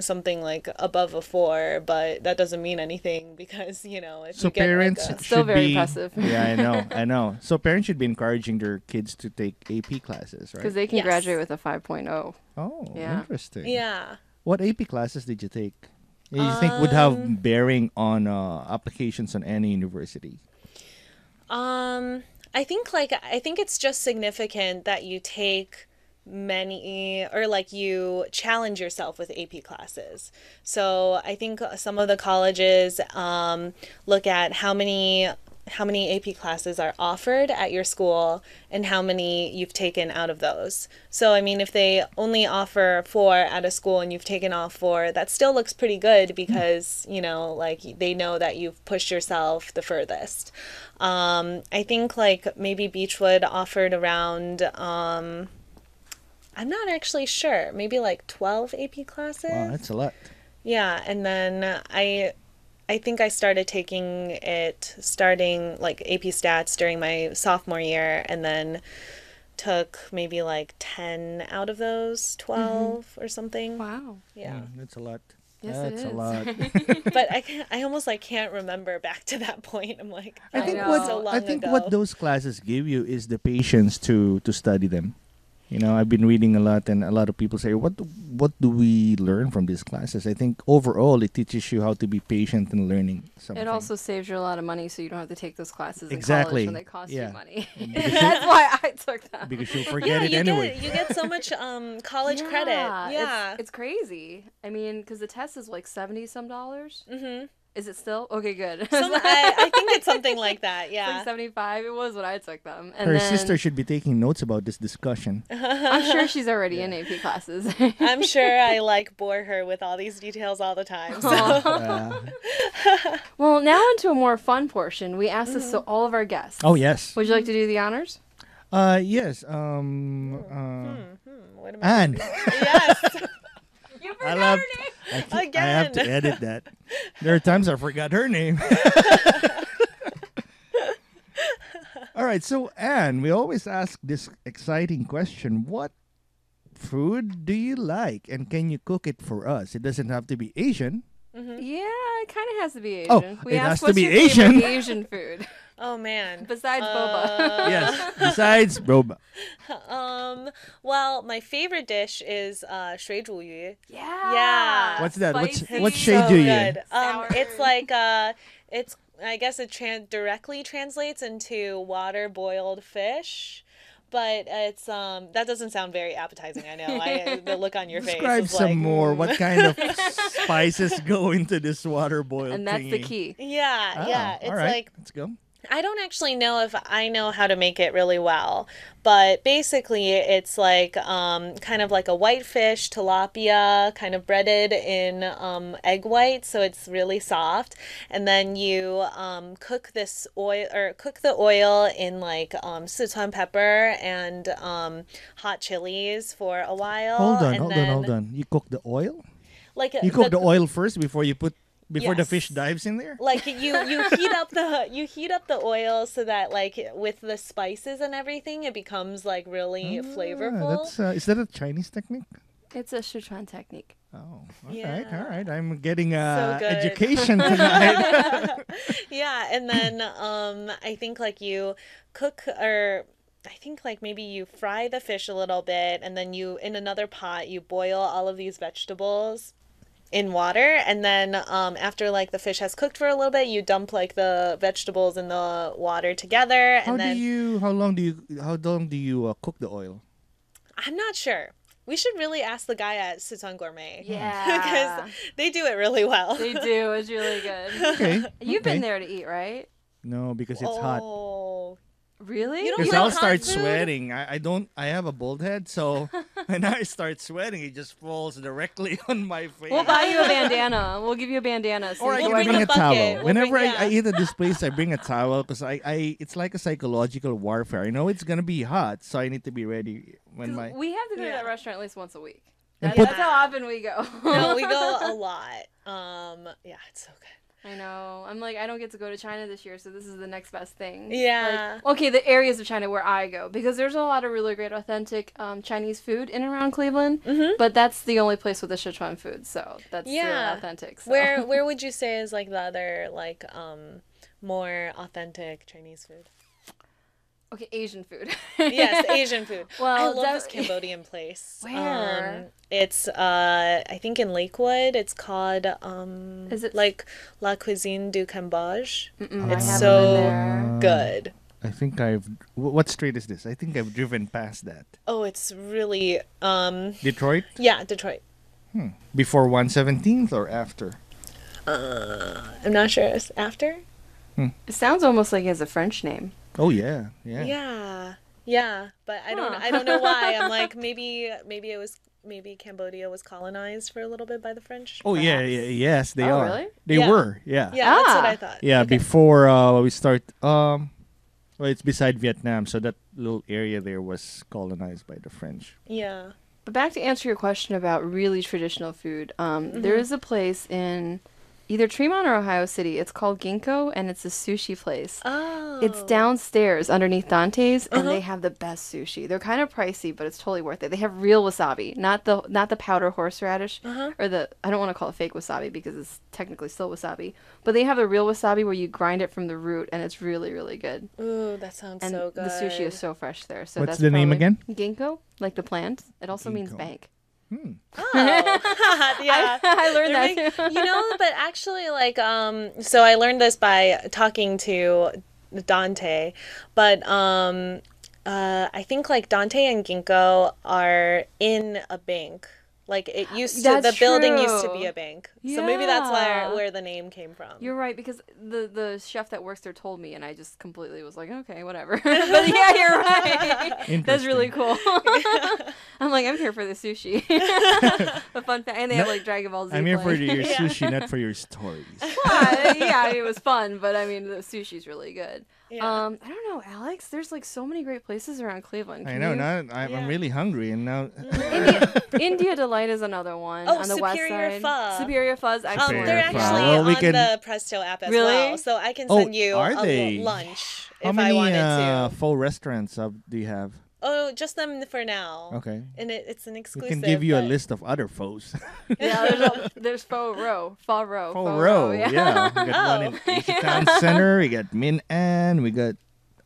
something like above a four, but that doesn't mean anything because you know if So you get parents like a, It's still should very be, impressive. yeah, I know, I know. So parents should be encouraging their kids to take AP classes, right? Because they can Yes. graduate with a 5.0. oh, Yeah. interesting. yeah. What AP classes did you take? Do You think would have Um, bearing on uh, applications on any university? Um, I think like I think it's just significant that you take many or like you challenge yourself with AP classes. So I think some of the colleges um, look at how many how many AP classes are offered at your school and how many you've taken out of those. So I mean if they only offer 4 at a school and you've taken all 4, that still looks pretty good because, you know, like they know that you've pushed yourself the furthest. Um, I think like maybe Beachwood offered around um, I'm not actually sure. Maybe like 12 AP classes. Wow, that's a lot. Yeah, and then I I think I started taking it starting like AP stats during my sophomore year and then took maybe like 10 out of those 12 or something. Wow. Yeah. Mm, that's a lot. Yes, it that's is. a lot. but I can I almost like can't remember back to that point. I'm like I that think know. what so long I think ago. what those classes give you is the patience to to study them. You know, I've been reading a lot, and a lot of people say, "What do- what do we learn from these classes?" I think overall, it teaches you how to be patient in learning something. It also saves you a lot of money, so you don't have to take those classes in Exactly. college when they cost Yeah. you money. That's why I took them. because you'll forget yeah, it you anyway. get you get so much um college credit. it's- Yeah. It's, crazy. I mean, because the test is like 70 some dollars. Mm-hmm. Is it still? Okay, good. Some, I, I think it's something like that. Yeah. like 75. It was when I took them. And Her then, sister should be taking notes about this discussion. I'm sure she's already in AP classes. I'm sure I like bore her with all these details all the time. So. Uh, well, now into a more fun portion. We asked this to all of our guests. oh yes. Would you like to do the honors? Uh yes. Um. Uh, What am I? Anne. Yes. You I love. I, keep- I have to edit that. There are times I forgot her name. All right, so Anne, we always ask this exciting question: What food do you like, and can you cook it for us? It doesn't have to be Asian. Mm-hmm. Yeah, it kind of has to be oh, Asian. Oh, we it asked has to be your favorite Asian. Asian food Oh man. Besides uh, boba. yes. Besides boba. Um. Well, my favorite dish is uh, shui zhu yu. Yeah. Yeah. What's that? Spicy. What's what's shui so you? Um, it's like uh, it's I guess it tran- directly translates into water boiled fish. But it's um that doesn't sound very appetizing. I know. I, the look on your Describe face. Describe some like, more. What kind of spices go into this water boiled? And that's the key. Yeah, oh, yeah. Ah, it's right. like let's go I don't actually know if I know how to make it really well, but basically it's like um, kind of like a whitefish tilapia, kind of breaded in um, egg white, so it's really soft. And then you um, cook this oil or cook the oil in like um, Sichuan pepper and um, hot chilies for a while. Hold on, hold then, on, hold on. You cook the oil? Like You cook the, oil first before you put before the fish dives in there? like you you heat up the you heat up the oil so that like with the spices and everything it becomes like really Ah, flavorful that's uh, is that a Chinese technique? It's a Sichuan technique. Oh, all right, Yeah. all right. I'm getting uh, good. education tonight. yeah and then um i think like you cook or I think like maybe you fry the fish a little bit and then you in another pot you boil all of these vegetables in water and then um, after like the fish has cooked for a little bit you dump like the vegetables in the water together and how then do you? How long do you? How long do you uh, cook the oil? I'm not sure. We should really ask the guy at Sichuan Gourmet. Yeah. Because they do it really well. They do. It's really good. Okay. You've okay. been there to eat, right? No, because it's hot. oh. Really? You don't Because I'll start food? sweating. I, I don't. I have a bald head, so when I start sweating, it just falls directly on my face. We'll buy you a bandana. We'll give you a bandana. So or I We'll can can bring bring a a towel. We'll Whenever bring- I, I eat at this place, I bring a towel because I, I it's like a psychological warfare. I know it's gonna be hot, so I need to be ready when my. We have to go to that restaurant at least once a week. That's, put- that's how often we go. no, we go a lot. Um, yeah, it's so good. I know. I'm like, I don't get to go to China this year, so this is the next best thing. Yeah. Like, okay, the areas of China where I go, because there's a lot of really great, authentic um, Chinese food in and around Cleveland. Mm-hmm. But that's the only place with the Sichuan food, so that's Yeah. authentic. So. Where where would you say is like the other like um more authentic Chinese food? Okay, Asian food. Yes, Asian food. Well, I love that- this Cambodian place. Where? Um, it's uh I think in Lakewood. It's called um Is it- like La Cuisine du Cambodge. Mm, I It's so been there. good. I think I've. What street is this? I think I've driven past that. Oh, it's really um Detroit yeah, Detroit. Hmm. before 117th or after? Uh, I'm not sure. It's after? It sounds almost like it has a French name. Oh yeah, yeah. Yeah. Yeah, but I don't Huh. I don't know why. I'm like maybe maybe it was maybe Cambodia was colonized for a little bit by the French. Oh yeah, perhaps. yeah, yes, they Oh, are. really? They Yeah. were, yeah. Yeah, that's what Ah. I thought. Yeah, Okay. before uh, we start, um, well, it's beside Vietnam, so that little area there was colonized by the French. Yeah. But back to answer your question about really traditional food, um, there is a place in either Tremont or Ohio City. It's called Ginko, and it's a sushi place. Oh. It's downstairs underneath Dante's, and they uh-huh. have the best sushi. They're kind of pricey, but it's totally worth it. They have real wasabi, not the not the powder horseradish uh-huh. or the I don't want to call it fake wasabi because it's technically still wasabi. But they have the real wasabi where you grind it from the root, and it's really really good. Ooh, that sounds And so good. the sushi is so fresh there. So What's that's the name again? Ginko, like the plant. It also means Ginkgo. Bank. Oh. yeah. I learned They're that you know, but actually, like, um, so I learned this by talking to Dante, but um, uh, I think like Dante and Ginko are in a bank. Like it used to, That's the building used to be a bank. So maybe that's Yeah. where where the name came from. You're right because the the chef that works there told me, and I just completely was like, okay, whatever. but yeah, you're right. That's really cool. I'm like, I'm here for the sushi. a fun fact, and they have like Dragon Ball Z. I'm here for your sushi, not for your stories. yeah, yeah, it was fun, but I mean, the sushi's really good. Yeah. Um, I don't know, Alex. There's like so many great places around Cleveland. I know. you- Now I'm, Yeah. I'm really hungry, and now India, India Delight is another one Oh, on the west Superior side. Pho. Superior Pho, um, excellent. they're actually Well, we on can- the Prezto app as Really? well, so I can Oh, send you are a they? lunch how if many I wanted to. uh, to. full restaurants uh, do you have? Oh, just them for now. Okay. And it, it's an exclusive. We exclusive. can give you a list of other foes. yeah, there's, a, there's Faux Row, Faux Row, Full Faux row, yeah. yeah. We got one in Oh. Town Center. We got Min An. We got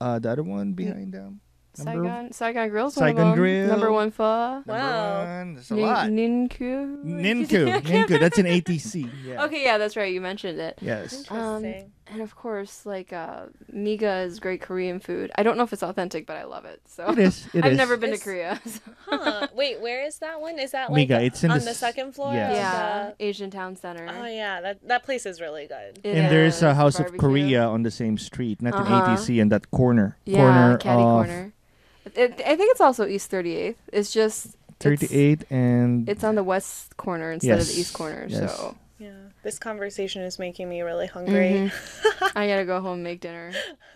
uh, the other one behind them. Number- Saigon, Saigon Grill's Saigon one of them. Grill. Number one pho. Number Wow. one. There's a Nin- lot. Ninku. Ninku. Ninku. That's an ATC. Yeah. Okay, yeah, that's right. You mentioned it. Yes. Um, Interesting. And of course, like uh, Miga is great Korean food. I don't know if it's authentic, but I love it. So It is. It I've is. never been to Korea. so- Huh. Wait, where is that one? Is that like Miga, it's in on the the, second floor? yes. of yeah, Asian Town Center. Oh yeah, that that place is really good. It and there's a is, House of. Korea on the same street, not Uh-huh. an ATC in that corner. Yeah, corner Caddy of Corner. It, I think it's also East 38th. It's just it's- 38 and It's, on the west corner instead of the east corner. yes. So Yeah, this conversation is making me really hungry. Mhm. I gotta go home and make dinner.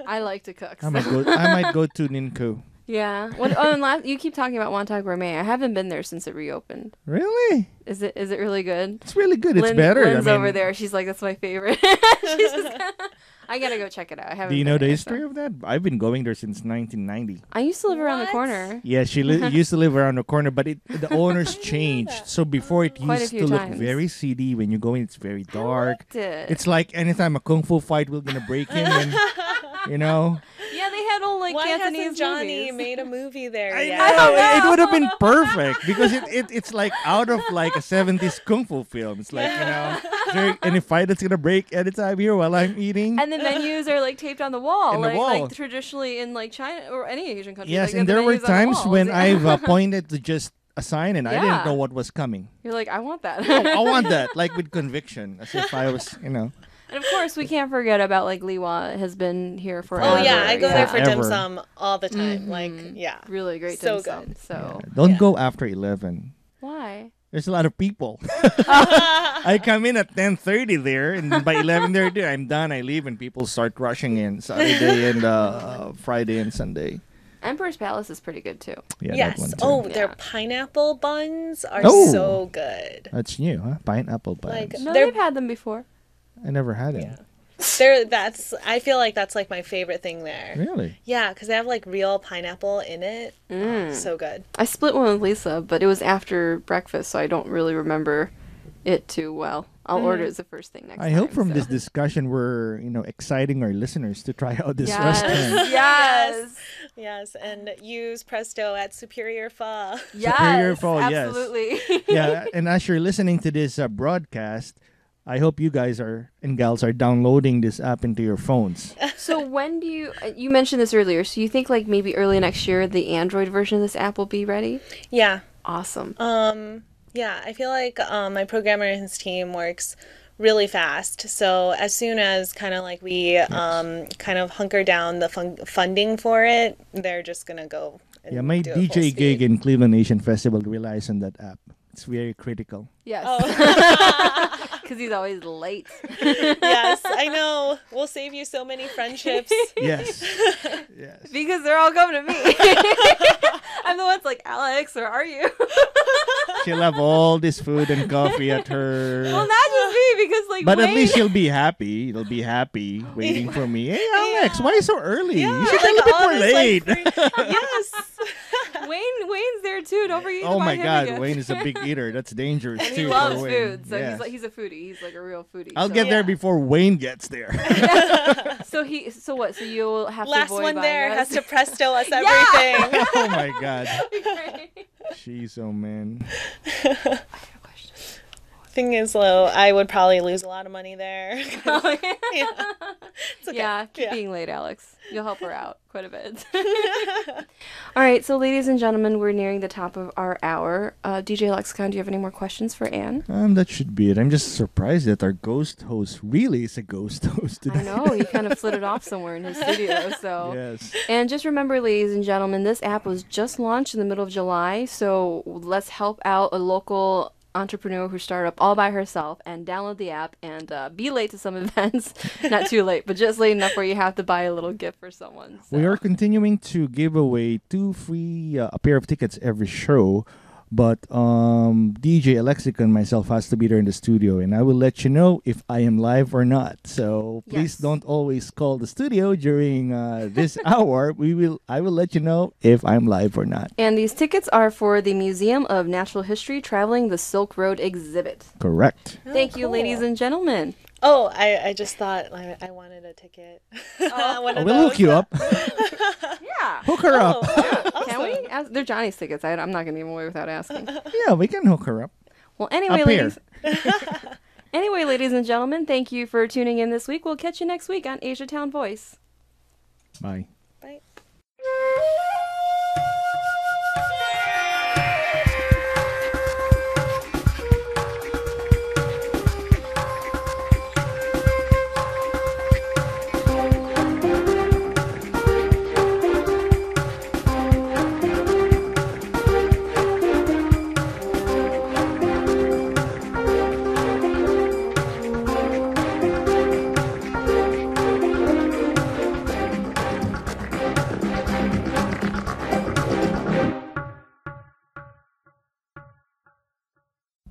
I like to cook. I might go. I might go to Ninku. Yeah. When, oh, and last, you keep talking about Wonton Gourmet. I haven't been there since it reopened. Really? Is it is it really good? It's really good. It's Lynn- better. Lynn's I mean, over there. She's like, that's my favorite. She's just I gotta go check it out. I haven't. Do you know the history so. of that? I've been going there since 1990. I used to live around the corner. Yeah, she li- used to live around the corner, but it the owners changed. So before it Quite used few to look very seedy. When you go in, it's very dark. Liked it. It's like anytime a kung fu fight, we're gonna break in, and you know. Yeah, they had all like Why Cantonese hasn't Johnny movies. made a movie there I yet? know, don't it would have been perfect because it, it it's like out of like a 70s kung fu film. It's like you know, there any fight that's gonna break anytime here while I'm eating. and the menus are like taped on the wall, In the like wall. like traditionally in like China or any Asian country. yes, like, and the there were menus on the times when I've uh, pointed to just a sign and I didn't know what was coming. You're like, I want that. I want that, like with conviction, as if I was, you know. And of course, we can't forget about like Li Wah has been here forever. Oh yeah, I go there for dim sum all the time. Like yeah, Really great So dim sum. good. So Don't Yeah. go after 11. why? There's a lot of people. I come in at 10:30 there, and by 11:30 I'm done. I leave, and people start rushing in Saturday and uh, Friday and Sunday. Emperor's Palace is pretty good too. Yeah, yes. too. Oh, Yeah. their pineapple buns are Oh. so good. that's new, huh? Pineapple buns. Like- No, They're- they've had them before. I never had it. Yeah. There, that's. I feel like that's like my favorite thing there. Really? Yeah, because they have like real pineapple in it. Mm. Oh, so good. I split one with Lisa, but it was after breakfast, so I don't really remember it too well. I'll Mm. order it as the first thing next time. I time. hope from so. this discussion we're you know exciting our listeners to try out this yes. restaurant. yes. Yes, and use Prezto at Superior Pho. Yes. Superior Pho, yes. absolutely. yeah, and as you're listening to this uh, broadcast, I hope you guys are and gals are downloading this app into your phones. So when do you uh, you mentioned this earlier? So you think like maybe early next year the Android version of this app will be ready? Yeah. Awesome. Um, yeah, I feel like um, my programmer and his team works really fast. So as soon as kind of like we um, kind of hunker down the fun- funding for it, they're just gonna go. And Yeah, my do it full DJ gig in Cleveland Asian Festival relies on that app. It's very critical. Yes. Oh. Because he's always late. yes, I know. We'll save you so many friendships. Yes. yes. because they're all coming to me. I'm the one's like, Alex, where are you? She'll have all this food and coffee at her. well, not just me, because like, But at least she'll be happy. It'll be happy waiting for me. Hey, Alex, why so early? Yeah, you should be a like little bit more this, like, late. free- yes. Wayne, Wayne's there too. Don't forget. to oh buy my him God, gift. Wayne is a big eater. That's dangerous And too. he loves Wayne. food, so Yes. he's like he's a foodie. He's like a real foodie. I'll so. get there before Wayne gets there. So he, so what? So you'll have Last to one there us? has to presto us everything. oh my God. Great. Jeez, oh man. Thing is, though, I would probably lose a lot of money there. yeah. It's okay. Yeah, keep Yeah. being late, Alex. You'll help her out quite a bit. All right, so ladies and gentlemen, we're nearing the top of our hour. Uh, DJ Lexicon, do you have any more questions for Anne? Um, that should be it. I'm just surprised that our ghost host really is a ghost host today. I know he kind of flitted off somewhere in his studio. So, Yes. and just remember, ladies and gentlemen, this app was just launched in the middle of July. So let's help out a local entrepreneur who started up all by herself and download the app and uh, be late to some events. Not too late, but just late enough where you have to buy a little gift for someone. We are continuing to give away two free uh, a pair of tickets every show, but um, DJ Alexica and myself has to be there in the studio, and I will let you know if I am live or not. So please Yes. don't always call the studio during uh, this hour. We will. I will let you know if I'm live or not. And these tickets are for the Museum of Natural History traveling the Silk Road exhibit. Correct. Thank you, ladies and gentlemen. Oh, I, I just thought I, I wanted a ticket. One of we'll hook you up. Yeah. Hook her up. Oh, Can we? Ask, they're Johnny's tickets. I, I'm not going to give them away without asking. Yeah, we can hook her up. Well, anyway, A pair. ladies. anyway, ladies and gentlemen, thank you for tuning in this week. We'll catch you next week on Asia Town Voice. Bye. Bye.